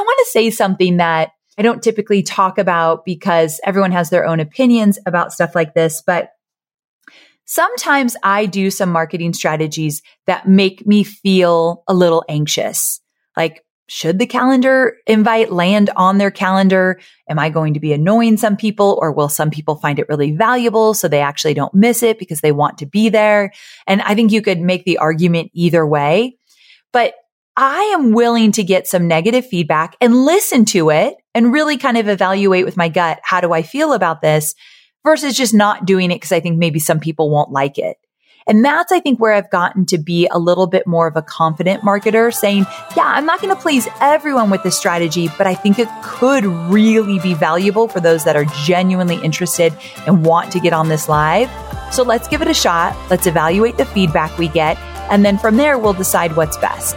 I want to say something that I don't typically talk about because everyone has their own opinions about stuff like this, but sometimes I do some marketing strategies that make me feel a little anxious. Like, should the calendar invite land on their calendar? Am I going to be annoying some people or will some people find it really valuable so they actually don't miss it because they want to be there? And I think you could make the argument either way, but I am willing to get some negative feedback and listen to it and really kind of evaluate with my gut. How do I feel about this versus just not doing it because I think maybe some people won't like it. And that's, I think, where I've gotten to be a little bit more of a confident marketer saying, yeah, I'm not going to please everyone with this strategy, but I think it could really be valuable for those that are genuinely interested and want to get on this live. So let's give it a shot. Let's evaluate the feedback we get. And then from there, we'll decide what's best.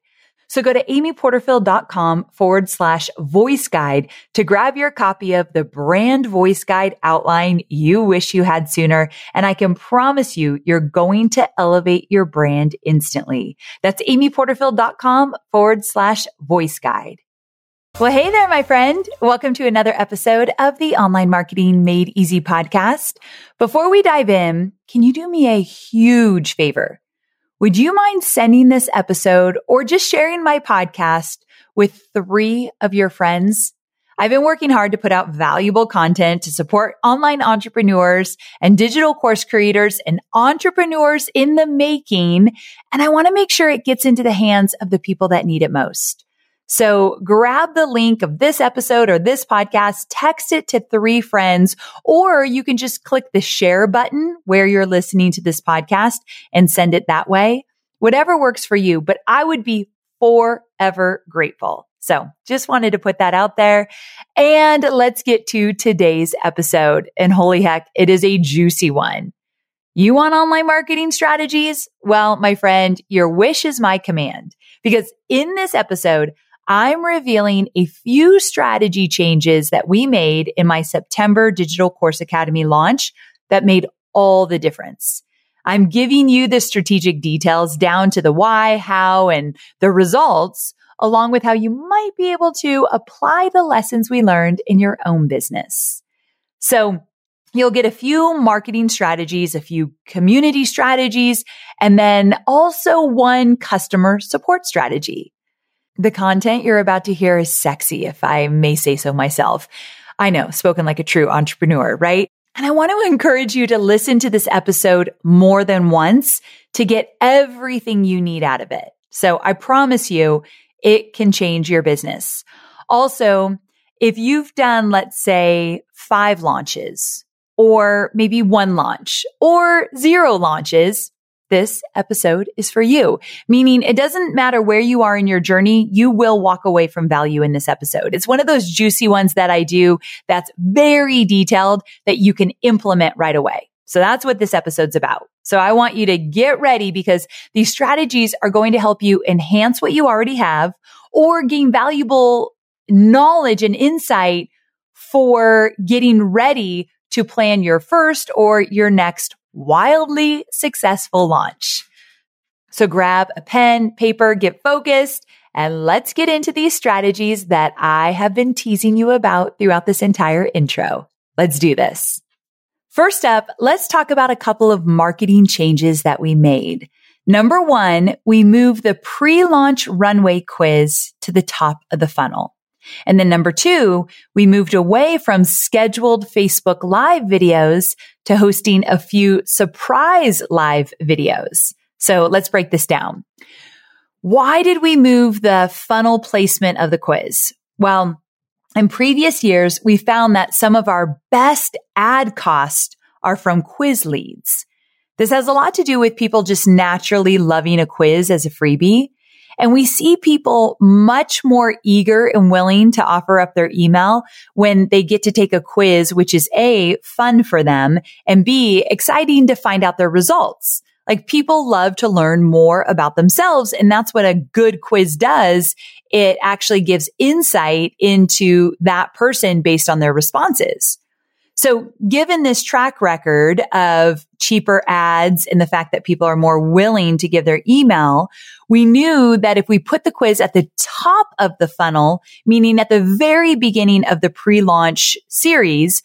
So go to amyporterfield.com forward slash voice guide to grab your copy of the brand voice guide outline you wish you had sooner. And I can promise you, you're going to elevate your brand instantly. That's amyporterfield.com forward slash voice guide. Well, hey there, my friend. Welcome to another episode of the Online Marketing Made Easy podcast. Before we dive in, can you do me a huge favor? Would you mind sending this episode or just sharing my podcast with three of your friends? I've been working hard to put out valuable content to support online entrepreneurs and digital course creators and entrepreneurs in the making. And I want to make sure it gets into the hands of the people that need it most. So grab the link of this episode or this podcast, text it to three friends, or you can just click the share button where you're listening to this podcast and send it that way. Whatever works for you, but I would be forever grateful. So just wanted to put that out there. And let's get to today's episode. And holy heck, it is a juicy one. You want online marketing strategies? Well, my friend, your wish is my command because in this episode, I'm revealing a few strategy changes that we made in my September Digital Course Academy launch that made all the difference. I'm giving you the strategic details down to the why, how, and the results, along with how you might be able to apply the lessons we learned in your own business. So you'll get a few marketing strategies, a few community strategies, and then also one customer support strategy. The content you're about to hear is sexy, if I may say so myself. I know, spoken like a true entrepreneur, right? And I want to encourage you to listen to this episode more than once to get everything you need out of it. So I promise you it can change your business. Also, if you've done, let's say five launches or maybe one launch or zero launches, this episode is for you. Meaning it doesn't matter where you are in your journey, you will walk away from value in this episode. It's one of those juicy ones that I do that's very detailed that you can implement right away. So that's what this episode's about. So I want you to get ready because these strategies are going to help you enhance what you already have or gain valuable knowledge and insight for getting ready to plan your first or your next wildly successful launch. So grab a pen, paper, get focused, and let's get into these strategies that I have been teasing you about throughout this entire intro. Let's do this. First up, let's talk about a couple of marketing changes that we made. Number one, we moved the pre-launch runway quiz to the top of the funnel. And then number two, we moved away from scheduled Facebook live videos to hosting a few surprise live videos. So let's break this down. Why did we move the funnel placement of the quiz? Well, in previous years, we found that some of our best ad costs are from quiz leads. This has a lot to do with people just naturally loving a quiz as a freebie. And we see people much more eager and willing to offer up their email when they get to take a quiz, which is A, fun for them and B, exciting to find out their results. Like people love to learn more about themselves. And that's what a good quiz does. It actually gives insight into that person based on their responses. So given this track record of cheaper ads and the fact that people are more willing to give their email, we knew that if we put the quiz at the top of the funnel, meaning at the very beginning of the pre-launch series,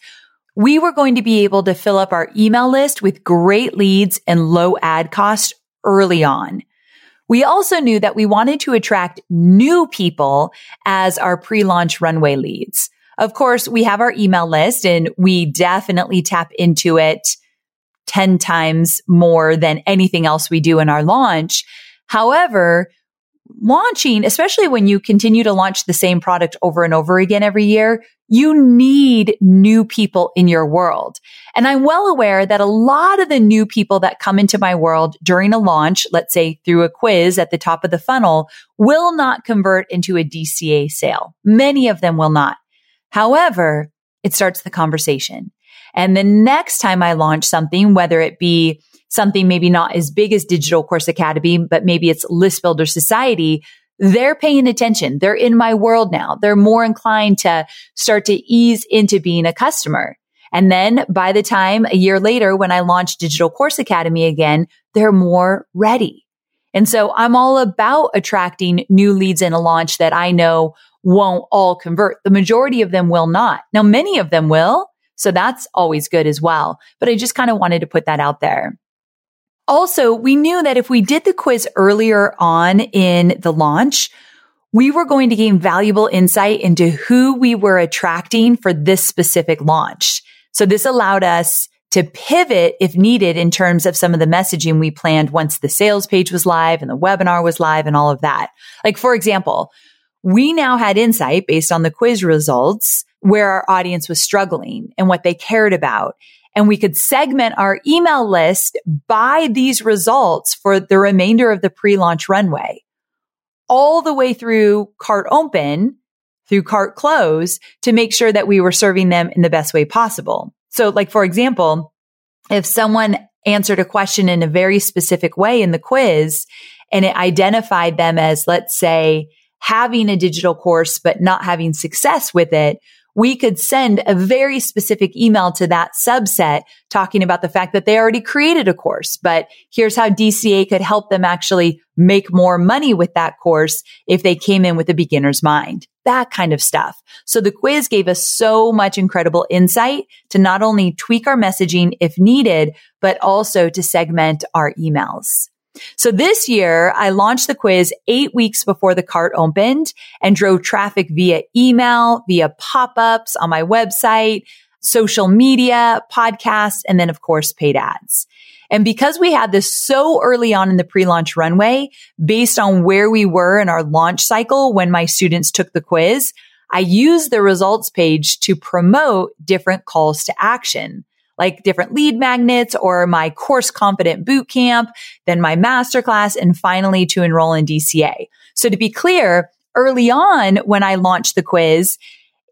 we were going to be able to fill up our email list with great leads and low ad cost early on. We also knew that we wanted to attract new people as our pre-launch runway leads. Of course, we have our email list and we definitely tap into it 10 times more than anything else we do in our launch. However, launching, especially when you continue to launch the same product over and over again every year, you need new people in your world. And I'm well aware that a lot of the new people that come into my world during a launch, let's say through a quiz at the top of the funnel, will not convert into a DCA sale. Many of them will not. However, it starts the conversation. And the next time I launch something, whether it be something maybe not as big as Digital Course Academy, but maybe it's List Builder Society, they're paying attention. They're in my world now. They're more inclined to start to ease into being a customer. And then by the time a year later, when I launch Digital Course Academy again, they're more ready. And so I'm all about attracting new leads in a launch that I know won't all convert. The majority of them will not. Now, many of them will. So that's always good as well. But I just kind of wanted to put that out there. Also, we knew that if we did the quiz earlier on in the launch, we were going to gain valuable insight into who we were attracting for this specific launch. So this allowed us to pivot if needed in terms of some of the messaging we planned once the sales page was live and the webinar was live and all of that. Like, for example, we now had insight based on the quiz results where our audience was struggling and what they cared about. And we could segment our email list by these results for the remainder of the pre-launch runway all the way through cart open through cart close to make sure that we were serving them in the best way possible. So like, for example, if someone answered a question in a very specific way in the quiz and it identified them as, let's say, having a digital course, but not having success with it, we could send a very specific email to that subset talking about the fact that they already created a course, but here's how DCA could help them actually make more money with that course if they came in with a beginner's mind. That kind of stuff. So the quiz gave us so much incredible insight to not only tweak our messaging if needed, but also to segment our emails. So this year I launched the quiz eight weeks before the cart opened and drove traffic via email, via pop-ups on my website, social media, podcasts, and then of course paid ads. And because we had this so early on in the pre-launch runway, based on where we were in our launch cycle when my students took the quiz, I used the results page to promote different calls to action like different lead magnets or my course confident boot camp, then my masterclass, and finally to enroll in DCA. So to be clear, early on when I launched the quiz,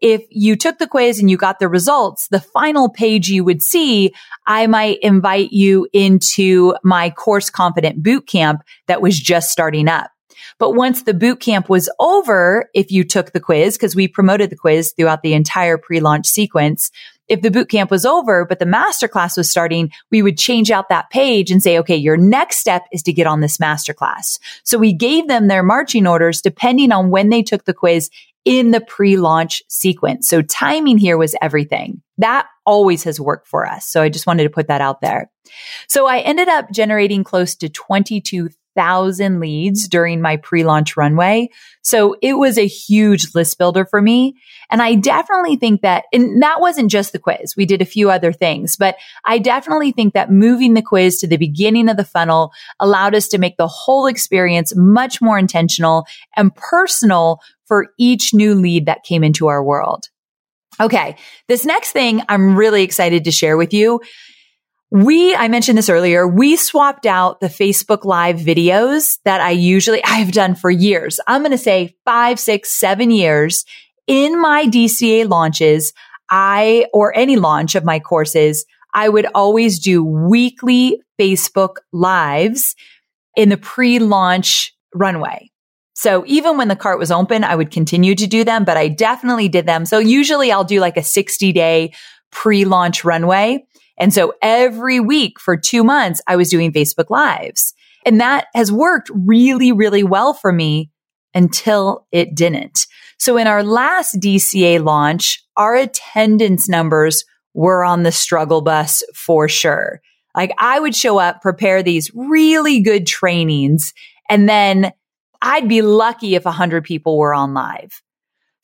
if you took the quiz and you got the results, the final page you would see, I might invite you into my course confident boot camp that was just starting up. But once the boot camp was over, if you took the quiz, because we promoted the quiz throughout the entire pre-launch sequence, if the boot camp was over, but the masterclass was starting, we would change out that page and say, okay, your next step is to get on this masterclass. So we gave them their marching orders depending on when they took the quiz in the pre-launch sequence. So timing here was everything. That always has worked for us. So I just wanted to put that out there. So I ended up generating close to 22 thousand leads during my pre-launch runway. So it was a huge list builder for me. And I definitely think that, and that wasn't just the quiz. We did a few other things, but I definitely think that moving the quiz to the beginning of the funnel allowed us to make the whole experience much more intentional and personal for each new lead that came into our world. Okay. This next thing I'm really excited to share with you we, I mentioned this earlier, we swapped out the Facebook live videos that I usually, I've done for years. I'm going to say five, six, seven years in my DCA launches. I, or any launch of my courses, I would always do weekly Facebook lives in the pre-launch runway. So even when the cart was open, I would continue to do them, but I definitely did them. So usually I'll do like a 60 day pre-launch runway. And so every week for two months, I was doing Facebook lives and that has worked really, really well for me until it didn't. So in our last DCA launch, our attendance numbers were on the struggle bus for sure. Like I would show up, prepare these really good trainings, and then I'd be lucky if a hundred people were on live.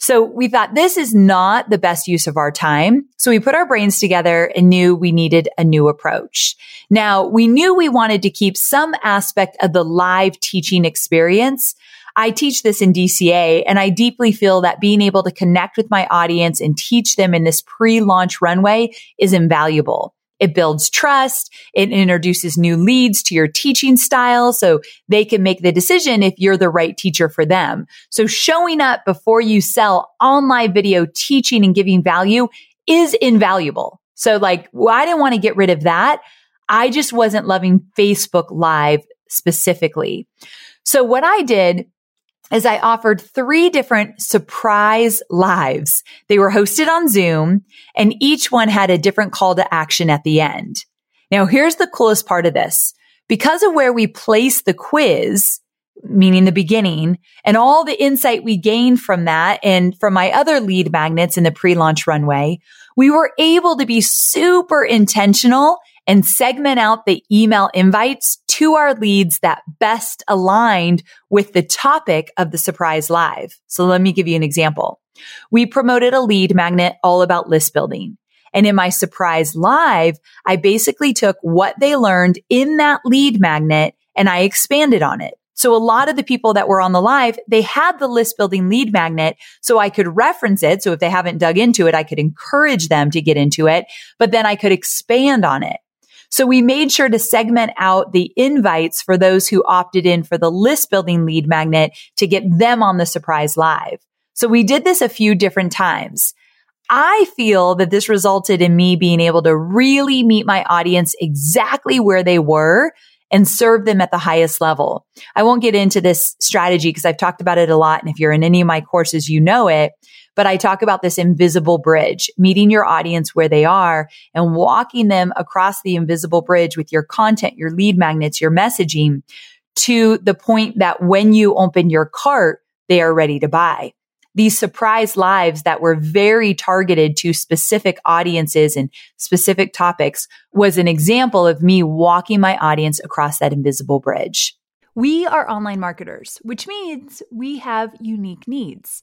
So we thought this is not the best use of our time. So we put our brains together and knew we needed a new approach. Now we knew we wanted to keep some aspect of the live teaching experience. I teach this in DCA and I deeply feel that being able to connect with my audience and teach them in this pre-launch runway is invaluable. It builds trust. It introduces new leads to your teaching style so they can make the decision if you're the right teacher for them. So showing up before you sell online video teaching and giving value is invaluable. So like, well, I didn't want to get rid of that. I just wasn't loving Facebook live specifically. So what I did is I offered three different surprise lives. They were hosted on Zoom and each one had a different call to action at the end. Now here's the coolest part of this. Because of where we place the quiz, meaning the beginning and all the insight we gained from that and from my other lead magnets in the pre-launch runway, we were able to be super intentional and segment out the email invites to our leads that best aligned with the topic of the surprise live. So let me give you an example. We promoted a lead magnet all about list building. And in my surprise live, I basically took what they learned in that lead magnet and I expanded on it. So a lot of the people that were on the live, they had the list building lead magnet. So I could reference it. So if they haven't dug into it, I could encourage them to get into it, but then I could expand on it. So we made sure to segment out the invites for those who opted in for the list building lead magnet to get them on the surprise live. So we did this a few different times. I feel that this resulted in me being able to really meet my audience exactly where they were and serve them at the highest level. I won't get into this strategy because I've talked about it a lot. And if you're in any of my courses, you know it. But I talk about this invisible bridge, meeting your audience where they are and walking them across the invisible bridge with your content, your lead magnets, your messaging to the point that when you open your cart, they are ready to buy. These surprise lives that were very targeted to specific audiences and specific topics was an example of me walking my audience across that invisible bridge. We are online marketers, which means we have unique needs.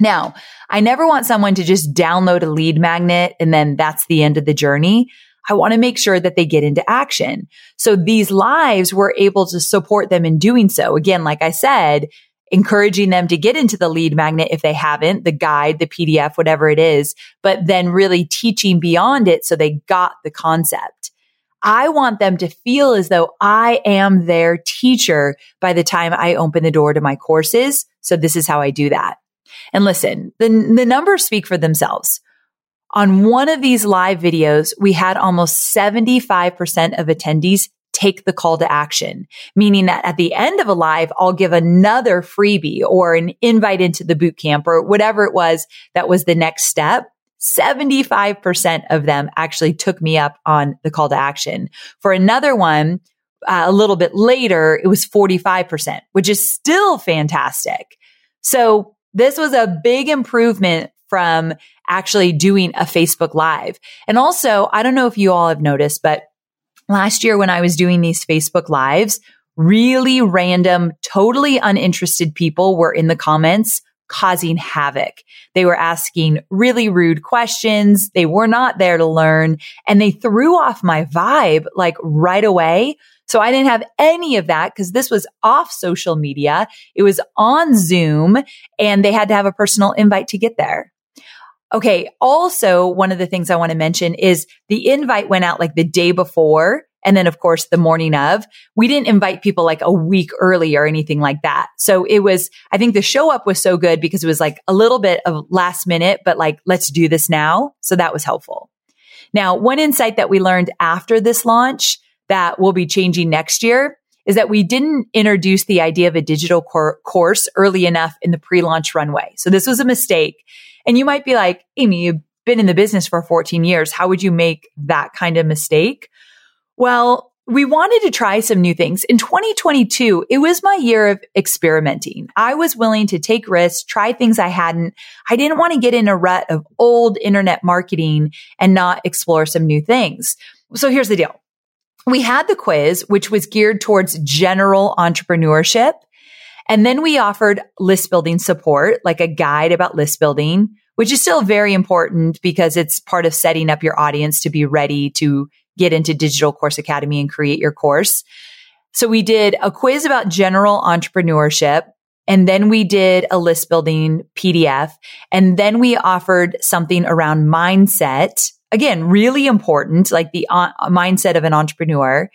Now, I never want someone to just download a lead magnet and then that's the end of the journey. I want to make sure that they get into action. So these lives were able to support them in doing so. Again, like I said, encouraging them to get into the lead magnet if they haven't, the guide, the PDF, whatever it is, but then really teaching beyond it so they got the concept. I want them to feel as though I am their teacher by the time I open the door to my courses. So this is how I do that. And listen, the, the numbers speak for themselves. On one of these live videos, we had almost 75% of attendees take the call to action, meaning that at the end of a live, I'll give another freebie or an invite into the boot camp or whatever it was that was the next step. 75% of them actually took me up on the call to action. For another one, uh, a little bit later, it was 45%, which is still fantastic. So this was a big improvement from actually doing a Facebook live. And also, I don't know if you all have noticed, but last year when I was doing these Facebook lives, really random, totally uninterested people were in the comments causing havoc. They were asking really rude questions. They were not there to learn and they threw off my vibe like right away. So I didn't have any of that because this was off social media. It was on Zoom and they had to have a personal invite to get there. Okay. Also, one of the things I want to mention is the invite went out like the day before. And then, of course, the morning of, we didn't invite people like a week early or anything like that. So it was, I think the show up was so good because it was like a little bit of last minute, but like, let's do this now. So that was helpful. Now, one insight that we learned after this launch that will be changing next year is that we didn't introduce the idea of a digital cor- course early enough in the pre-launch runway. So this was a mistake. And you might be like, Amy, you've been in the business for 14 years. How would you make that kind of mistake? Well, we wanted to try some new things. In 2022, it was my year of experimenting. I was willing to take risks, try things I hadn't. I didn't want to get in a rut of old internet marketing and not explore some new things. So here's the deal. We had the quiz, which was geared towards general entrepreneurship. And then we offered list building support, like a guide about list building, which is still very important because it's part of setting up your audience to be ready to get into Digital Course Academy and create your course. So we did a quiz about general entrepreneurship. And then we did a list building PDF. And then we offered something around mindset. Again, really important, like the uh, mindset of an entrepreneur.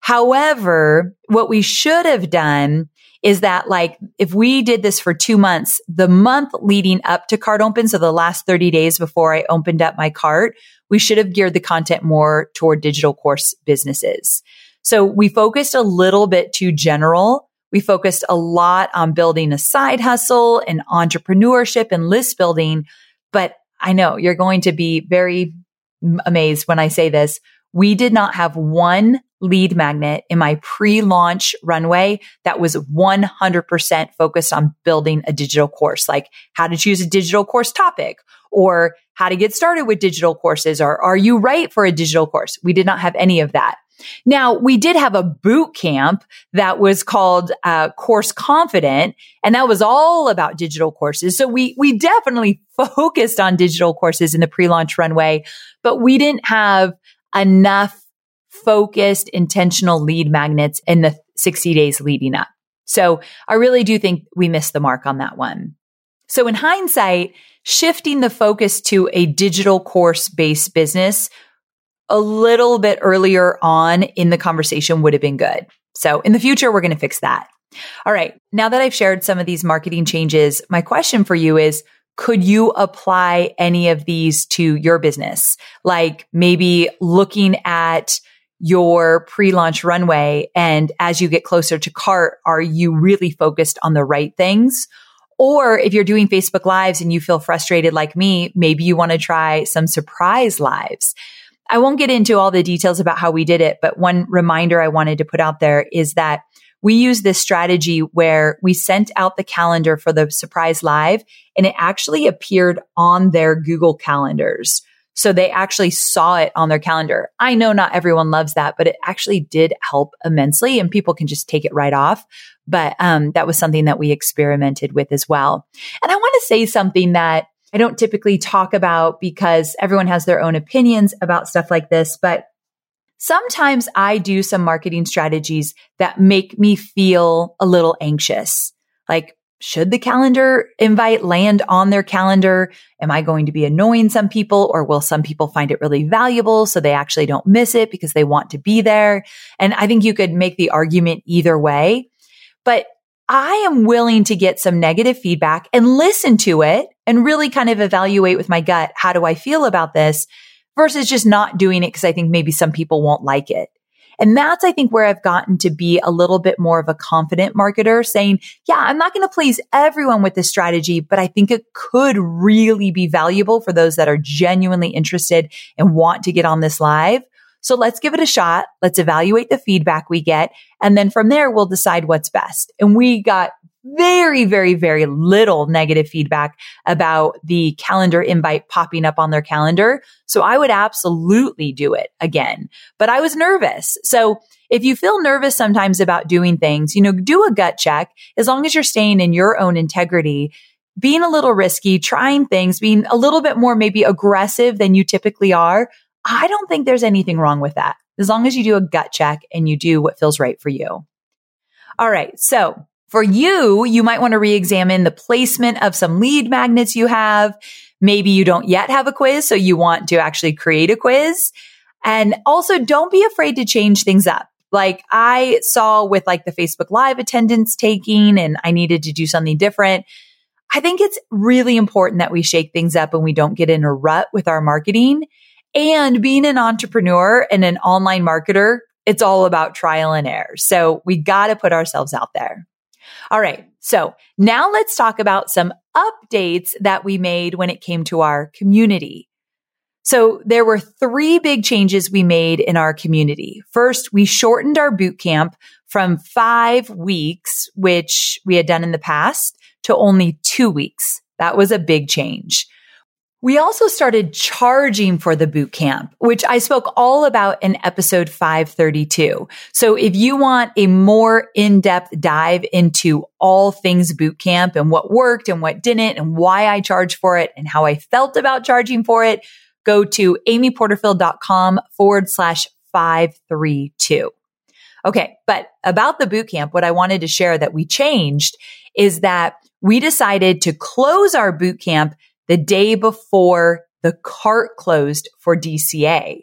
However, what we should have done is that like if we did this for two months, the month leading up to cart open, so the last 30 days before I opened up my cart, we should have geared the content more toward digital course businesses. So we focused a little bit too general. We focused a lot on building a side hustle and entrepreneurship and list building. But I know you're going to be very amazed when I say this. We did not have one lead magnet in my pre-launch runway that was 100% focused on building a digital course, like how to choose a digital course topic or how to get started with digital courses or are you right for a digital course? We did not have any of that. Now we did have a boot camp that was called uh, Course Confident, and that was all about digital courses. So we we definitely focused on digital courses in the pre-launch runway, but we didn't have enough focused, intentional lead magnets in the 60 days leading up. So I really do think we missed the mark on that one. So in hindsight, shifting the focus to a digital course based business a little bit earlier on in the conversation would have been good. So in the future, we're going to fix that. All right. Now that I've shared some of these marketing changes, my question for you is, could you apply any of these to your business? Like maybe looking at your pre-launch runway and as you get closer to cart, are you really focused on the right things? Or if you're doing Facebook lives and you feel frustrated like me, maybe you want to try some surprise lives. I won't get into all the details about how we did it, but one reminder I wanted to put out there is that we use this strategy where we sent out the calendar for the surprise live and it actually appeared on their Google calendars. So they actually saw it on their calendar. I know not everyone loves that, but it actually did help immensely and people can just take it right off. But um, that was something that we experimented with as well. And I want to say something that I don't typically talk about because everyone has their own opinions about stuff like this, but sometimes I do some marketing strategies that make me feel a little anxious. Like, should the calendar invite land on their calendar? Am I going to be annoying some people or will some people find it really valuable so they actually don't miss it because they want to be there? And I think you could make the argument either way. But I am willing to get some negative feedback and listen to it and really kind of evaluate with my gut. How do I feel about this versus just not doing it because I think maybe some people won't like it. And that's, I think, where I've gotten to be a little bit more of a confident marketer saying, yeah, I'm not going to please everyone with this strategy, but I think it could really be valuable for those that are genuinely interested and want to get on this live. So let's give it a shot. Let's evaluate the feedback we get. And then from there, we'll decide what's best. And we got very, very, very little negative feedback about the calendar invite popping up on their calendar. So I would absolutely do it again, but I was nervous. So if you feel nervous sometimes about doing things, you know, do a gut check as long as you're staying in your own integrity being a little risky, trying things, being a little bit more maybe aggressive than you typically are, I don't think there's anything wrong with that as long as you do a gut check and you do what feels right for you. All right. So for you, you might want to re-examine the placement of some lead magnets you have. Maybe you don't yet have a quiz, so you want to actually create a quiz. And also don't be afraid to change things up. Like I saw with like the Facebook live attendance taking and I needed to do something different. I think it's really important that we shake things up and we don't get in a rut with our marketing and being an entrepreneur and an online marketer, it's all about trial and error. So we got to put ourselves out there. All right. So now let's talk about some updates that we made when it came to our community. So there were three big changes we made in our community. First, we shortened our boot camp from five weeks, which we had done in the past to only two weeks. That was a big change. We also started charging for the boot camp, which I spoke all about in episode 532. So if you want a more in-depth dive into all things boot camp and what worked and what didn't and why I charged for it and how I felt about charging for it, go to amyporterfield.com forward slash 532. Okay. But about the boot camp, what I wanted to share that we changed is that we decided to close our boot camp the day before the cart closed for DCA.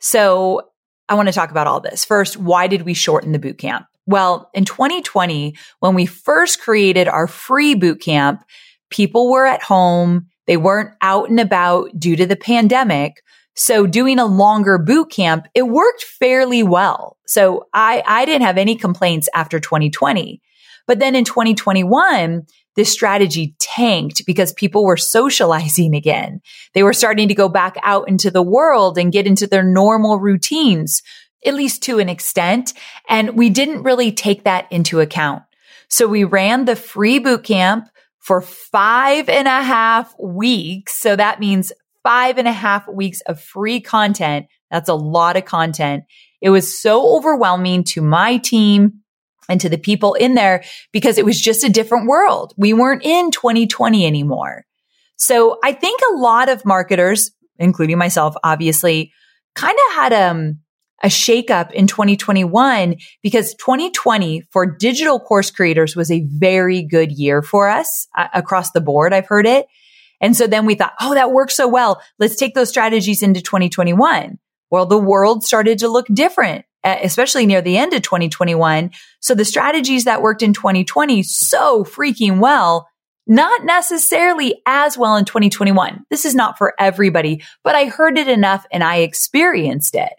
So I want to talk about all this. First, why did we shorten the boot camp? Well, in 2020, when we first created our free boot camp, people were at home. They weren't out and about due to the pandemic. So doing a longer boot camp, it worked fairly well. So I, I didn't have any complaints after 2020. But then in 2021, this strategy tanked because people were socializing again. They were starting to go back out into the world and get into their normal routines, at least to an extent. And we didn't really take that into account. So we ran the free boot camp for five and a half weeks. So that means five and a half weeks of free content. That's a lot of content. It was so overwhelming to my team and to the people in there because it was just a different world. We weren't in 2020 anymore. So I think a lot of marketers, including myself, obviously kind of had um, a shakeup in 2021 because 2020 for digital course creators was a very good year for us uh, across the board. I've heard it. And so then we thought, oh, that works so well. Let's take those strategies into 2021. Well, the world started to look different Eh, especially near the end of 2021. So the strategies that worked in 2020 so freaking well, not necessarily as well in 2021. This is not for everybody, but I heard it enough and I experienced it.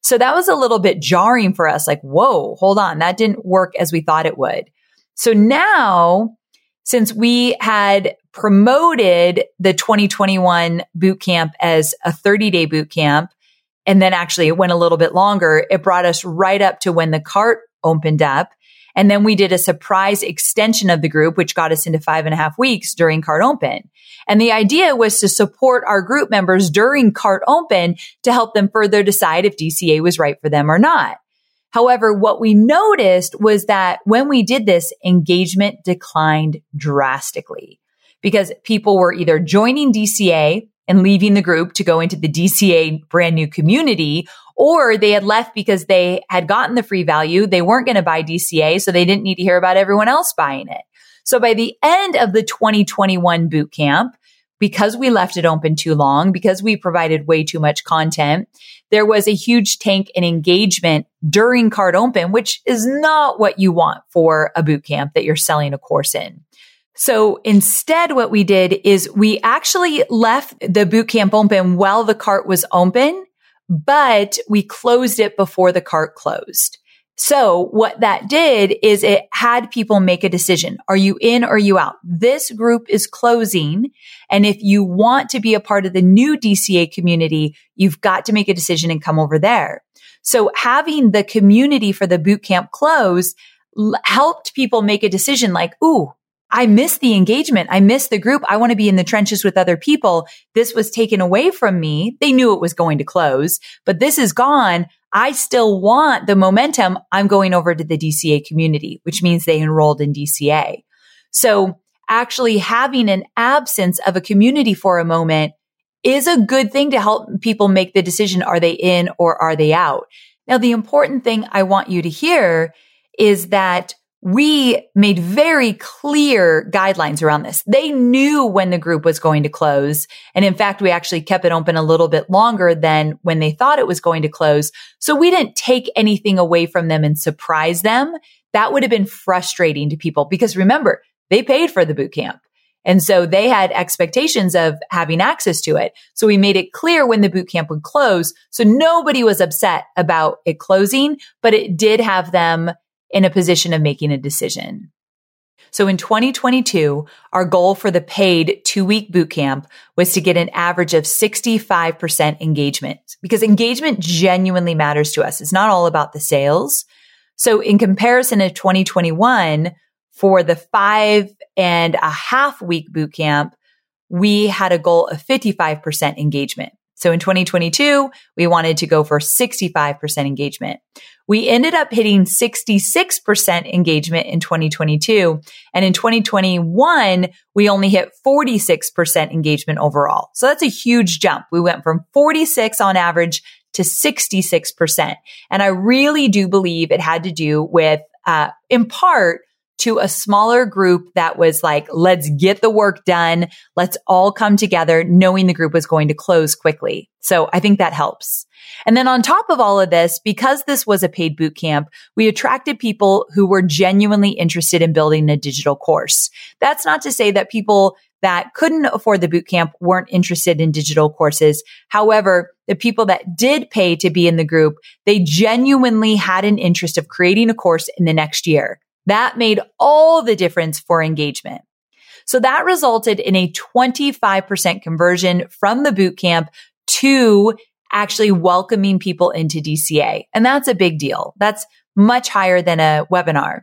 So that was a little bit jarring for us. Like, whoa, hold on. That didn't work as we thought it would. So now, since we had promoted the 2021 boot camp as a 30 day boot camp, and then actually it went a little bit longer. It brought us right up to when the cart opened up. And then we did a surprise extension of the group, which got us into five and a half weeks during cart open. And the idea was to support our group members during cart open to help them further decide if DCA was right for them or not. However, what we noticed was that when we did this, engagement declined drastically because people were either joining DCA and leaving the group to go into the DCA brand new community, or they had left because they had gotten the free value. They weren't going to buy DCA, so they didn't need to hear about everyone else buying it. So by the end of the 2021 boot camp, because we left it open too long, because we provided way too much content, there was a huge tank in engagement during card open, which is not what you want for a boot camp that you're selling a course in. So instead, what we did is we actually left the boot camp open while the cart was open, but we closed it before the cart closed. So what that did is it had people make a decision. Are you in or you out? This group is closing. And if you want to be a part of the new DCA community, you've got to make a decision and come over there. So having the community for the boot camp close helped people make a decision like, ooh, I miss the engagement. I miss the group. I want to be in the trenches with other people. This was taken away from me. They knew it was going to close, but this is gone. I still want the momentum. I'm going over to the DCA community, which means they enrolled in DCA. So actually having an absence of a community for a moment is a good thing to help people make the decision. Are they in or are they out? Now, the important thing I want you to hear is that we made very clear guidelines around this. They knew when the group was going to close. And in fact, we actually kept it open a little bit longer than when they thought it was going to close. So we didn't take anything away from them and surprise them. That would have been frustrating to people because remember, they paid for the boot camp. And so they had expectations of having access to it. So we made it clear when the boot camp would close. So nobody was upset about it closing, but it did have them in a position of making a decision. So in 2022, our goal for the paid two week bootcamp was to get an average of 65% engagement because engagement genuinely matters to us. It's not all about the sales. So in comparison to 2021, for the five and a half week bootcamp, we had a goal of 55% engagement. So in 2022, we wanted to go for 65% engagement. We ended up hitting 66% engagement in 2022. And in 2021, we only hit 46% engagement overall. So that's a huge jump. We went from 46 on average to 66%. And I really do believe it had to do with, uh, in part, to a smaller group that was like, let's get the work done. Let's all come together knowing the group was going to close quickly. So I think that helps. And then on top of all of this, because this was a paid boot camp, we attracted people who were genuinely interested in building a digital course. That's not to say that people that couldn't afford the boot camp weren't interested in digital courses. However, the people that did pay to be in the group, they genuinely had an interest of creating a course in the next year. That made all the difference for engagement. So that resulted in a 25% conversion from the boot camp to actually welcoming people into DCA. And that's a big deal. That's much higher than a webinar.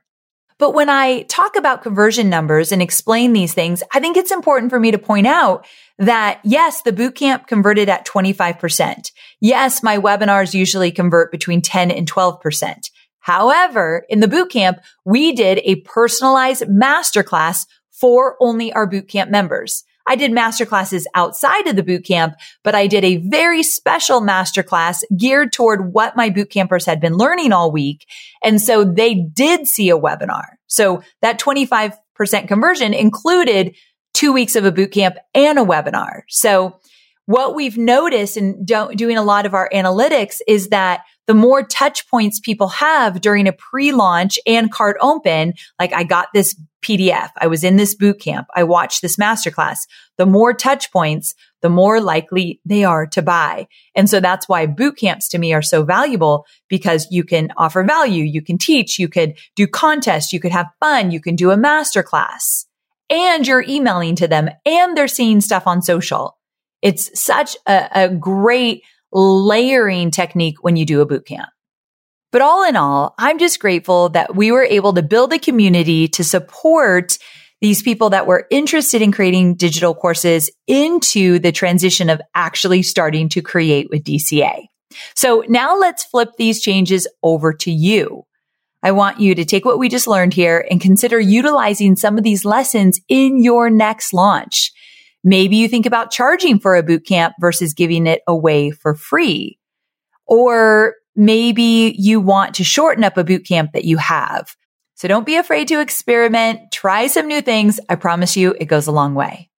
But when I talk about conversion numbers and explain these things, I think it's important for me to point out that yes, the bootcamp converted at 25%. Yes, my webinars usually convert between 10 and 12%. However, in the bootcamp, we did a personalized masterclass for only our bootcamp members. I did masterclasses outside of the bootcamp, but I did a very special masterclass geared toward what my bootcampers had been learning all week. And so they did see a webinar. So that 25% conversion included two weeks of a bootcamp and a webinar. So what we've noticed in do- doing a lot of our analytics is that the more touch points people have during a pre-launch and cart open, like I got this PDF, I was in this boot camp, I watched this masterclass, the more touch points, the more likely they are to buy. And so that's why boot camps to me are so valuable because you can offer value, you can teach, you could do contests, you could have fun, you can do a masterclass and you're emailing to them and they're seeing stuff on social. It's such a, a great layering technique when you do a boot camp. But all in all, I'm just grateful that we were able to build a community to support these people that were interested in creating digital courses into the transition of actually starting to create with DCA. So now let's flip these changes over to you. I want you to take what we just learned here and consider utilizing some of these lessons in your next launch. Maybe you think about charging for a boot camp versus giving it away for free. Or maybe you want to shorten up a boot camp that you have. So don't be afraid to experiment, try some new things. I promise you it goes a long way.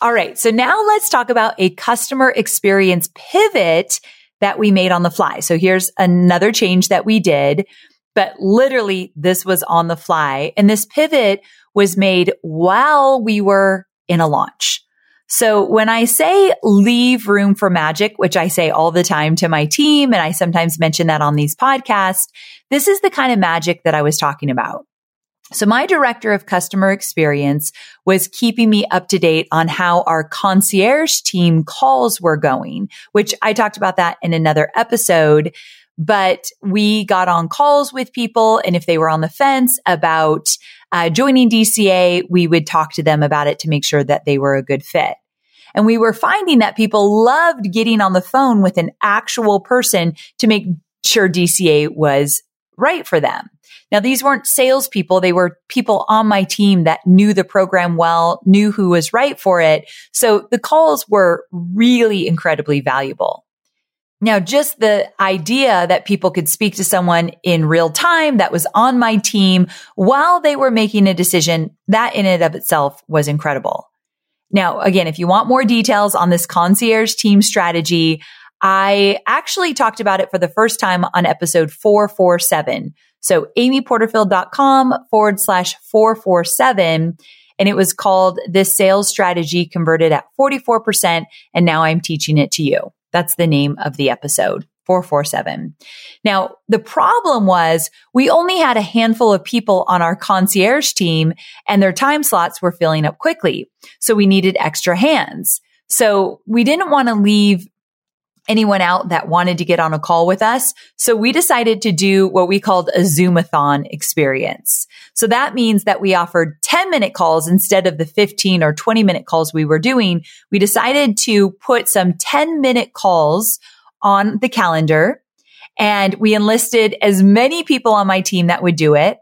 All right. So now let's talk about a customer experience pivot that we made on the fly. So here's another change that we did, but literally this was on the fly. And this pivot was made while we were in a launch. So when I say leave room for magic, which I say all the time to my team, and I sometimes mention that on these podcasts, this is the kind of magic that I was talking about. So my director of customer experience was keeping me up to date on how our concierge team calls were going, which I talked about that in another episode. But we got on calls with people. And if they were on the fence about uh, joining DCA, we would talk to them about it to make sure that they were a good fit. And we were finding that people loved getting on the phone with an actual person to make sure DCA was right for them. Now, these weren't salespeople. They were people on my team that knew the program well, knew who was right for it. So the calls were really incredibly valuable. Now, just the idea that people could speak to someone in real time that was on my team while they were making a decision, that in and of itself was incredible. Now, again, if you want more details on this concierge team strategy, I actually talked about it for the first time on episode 447. So amyporterfield.com forward slash 447. And it was called this sales strategy converted at 44%. And now I'm teaching it to you. That's the name of the episode. 447. Now, the problem was we only had a handful of people on our concierge team and their time slots were filling up quickly. So we needed extra hands. So we didn't want to leave anyone out that wanted to get on a call with us. So we decided to do what we called a Zoomathon experience. So that means that we offered 10 minute calls instead of the 15 or 20 minute calls we were doing. We decided to put some 10 minute calls on the calendar and we enlisted as many people on my team that would do it.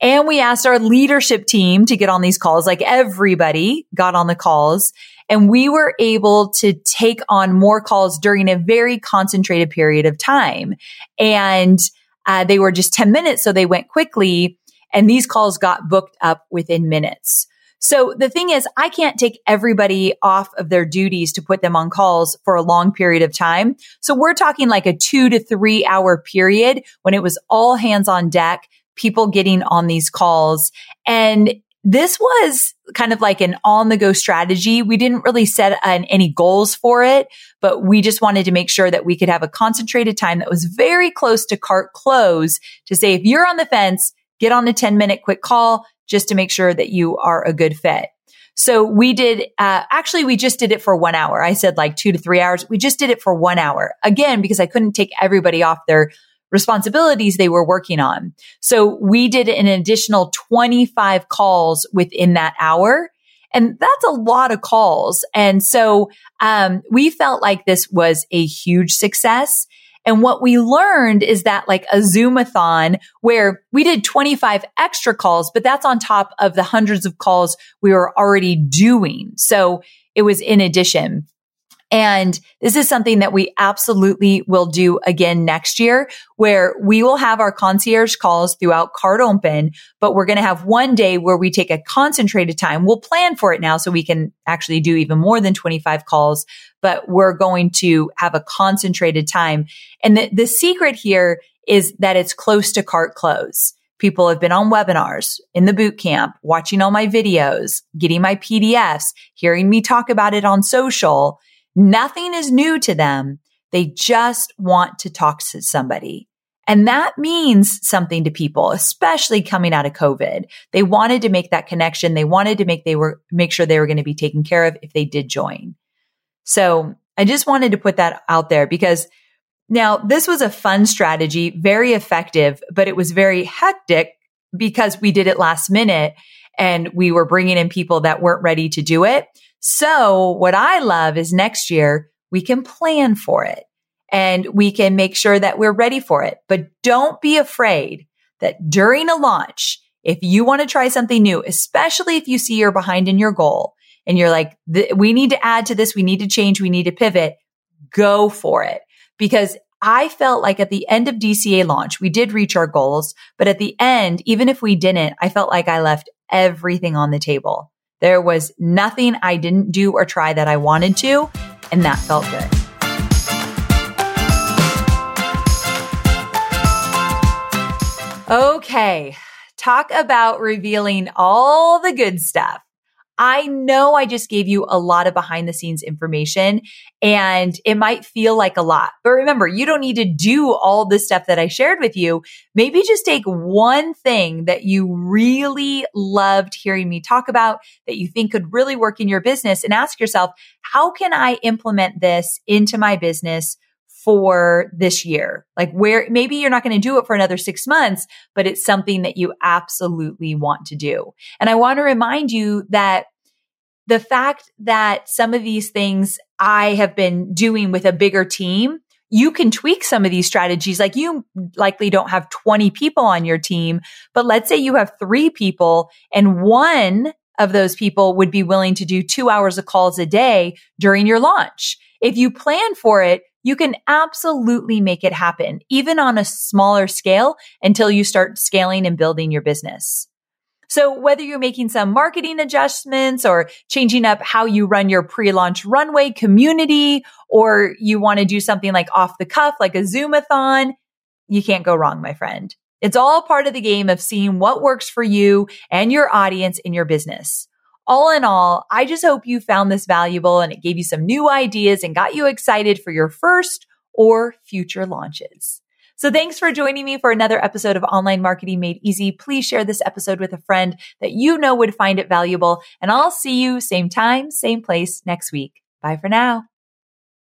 And we asked our leadership team to get on these calls. Like everybody got on the calls and we were able to take on more calls during a very concentrated period of time. And uh, they were just 10 minutes. So they went quickly and these calls got booked up within minutes. So the thing is, I can't take everybody off of their duties to put them on calls for a long period of time. So we're talking like a two to three hour period when it was all hands on deck, people getting on these calls. And this was kind of like an on the go strategy. We didn't really set an, any goals for it, but we just wanted to make sure that we could have a concentrated time that was very close to cart close to say, if you're on the fence, get on a 10 minute quick call just to make sure that you are a good fit. So we did, uh, actually, we just did it for one hour. I said like two to three hours. We just did it for one hour again, because I couldn't take everybody off their responsibilities they were working on. So we did an additional 25 calls within that hour. And that's a lot of calls. And so, um, we felt like this was a huge success. And what we learned is that like a Zoomathon where we did 25 extra calls, but that's on top of the hundreds of calls we were already doing. So it was in addition. And this is something that we absolutely will do again next year where we will have our concierge calls throughout cart open, but we're going to have one day where we take a concentrated time. We'll plan for it now so we can actually do even more than 25 calls, but we're going to have a concentrated time. And the, the secret here is that it's close to cart close. People have been on webinars in the boot camp, watching all my videos, getting my PDFs, hearing me talk about it on social Nothing is new to them. They just want to talk to somebody. And that means something to people, especially coming out of COVID. They wanted to make that connection. They wanted to make they were make sure they were going to be taken care of if they did join. So I just wanted to put that out there because now this was a fun strategy, very effective, but it was very hectic because we did it last minute and we were bringing in people that weren't ready to do it. So what I love is next year we can plan for it and we can make sure that we're ready for it. But don't be afraid that during a launch, if you want to try something new, especially if you see you're behind in your goal and you're like, we need to add to this. We need to change. We need to pivot. Go for it because I felt like at the end of DCA launch, we did reach our goals, but at the end, even if we didn't, I felt like I left everything on the table. There was nothing I didn't do or try that I wanted to, and that felt good. Okay, talk about revealing all the good stuff. I know I just gave you a lot of behind the scenes information and it might feel like a lot, but remember, you don't need to do all the stuff that I shared with you. Maybe just take one thing that you really loved hearing me talk about that you think could really work in your business and ask yourself, how can I implement this into my business? For this year? Like where maybe you're not going to do it for another six months, but it's something that you absolutely want to do. And I want to remind you that the fact that some of these things I have been doing with a bigger team, you can tweak some of these strategies. Like you likely don't have 20 people on your team, but let's say you have three people and one of those people would be willing to do two hours of calls a day during your launch. If you plan for it, you can absolutely make it happen, even on a smaller scale until you start scaling and building your business. So whether you're making some marketing adjustments or changing up how you run your pre-launch runway community, or you want to do something like off the cuff, like a Zoomathon, you can't go wrong, my friend. It's all part of the game of seeing what works for you and your audience in your business. All in all, I just hope you found this valuable and it gave you some new ideas and got you excited for your first or future launches. So thanks for joining me for another episode of Online Marketing Made Easy. Please share this episode with a friend that you know would find it valuable. And I'll see you same time, same place next week. Bye for now.